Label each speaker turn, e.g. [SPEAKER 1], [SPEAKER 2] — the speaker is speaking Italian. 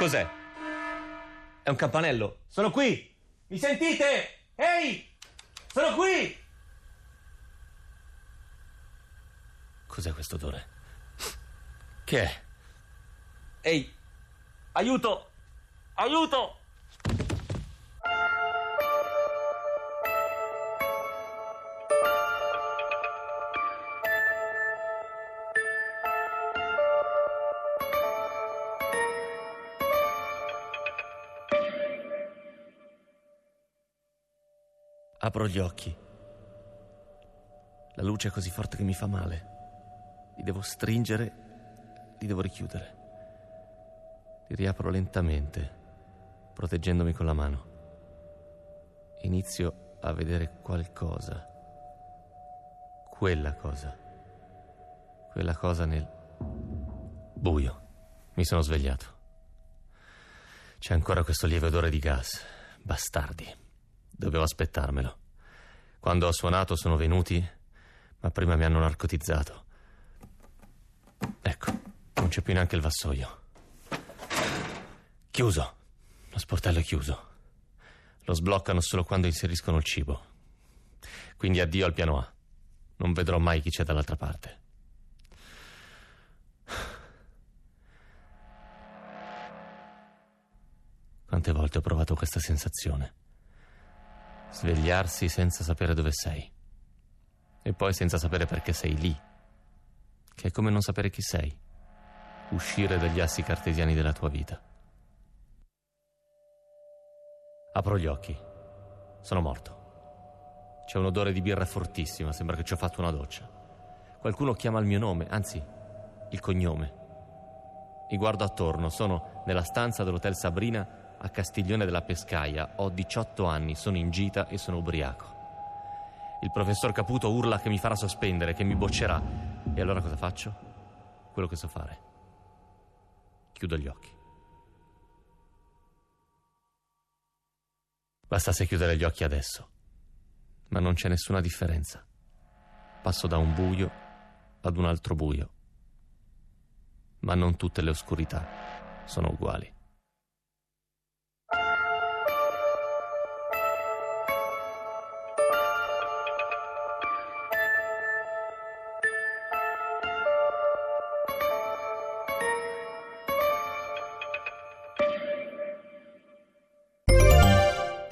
[SPEAKER 1] Cos'è? È un campanello? Sono qui! Mi sentite? Ehi! Sono qui! Cos'è questo odore? Che è? Ehi! Aiuto! Aiuto! Apro gli occhi. La luce è così forte che mi fa male. Li devo stringere, li devo richiudere. Li riapro lentamente, proteggendomi con la mano. Inizio a vedere qualcosa. Quella cosa. Quella cosa nel buio. Mi sono svegliato. C'è ancora questo lieve odore di gas. Bastardi. Dovevo aspettarmelo. Quando ho suonato sono venuti, ma prima mi hanno narcotizzato. Ecco, non c'è più neanche il vassoio. Chiuso. Lo sportello è chiuso. Lo sbloccano solo quando inseriscono il cibo. Quindi addio al piano A. Non vedrò mai chi c'è dall'altra parte. Quante volte ho provato questa sensazione? Svegliarsi senza sapere dove sei. E poi senza sapere perché sei lì. Che è come non sapere chi sei. Uscire dagli assi cartesiani della tua vita. Apro gli occhi. Sono morto. C'è un odore di birra fortissima, sembra che ci ho fatto una doccia. Qualcuno chiama il mio nome, anzi, il cognome. Mi guardo attorno, sono nella stanza dell'Hotel Sabrina a Castiglione della Pescaia, ho 18 anni, sono in gita e sono ubriaco. Il professor Caputo urla che mi farà sospendere, che mi boccerà. E allora cosa faccio? Quello che so fare. Chiudo gli occhi. Bastasse chiudere gli occhi adesso. Ma non c'è nessuna differenza. Passo da un buio ad un altro buio. Ma non tutte le oscurità sono uguali.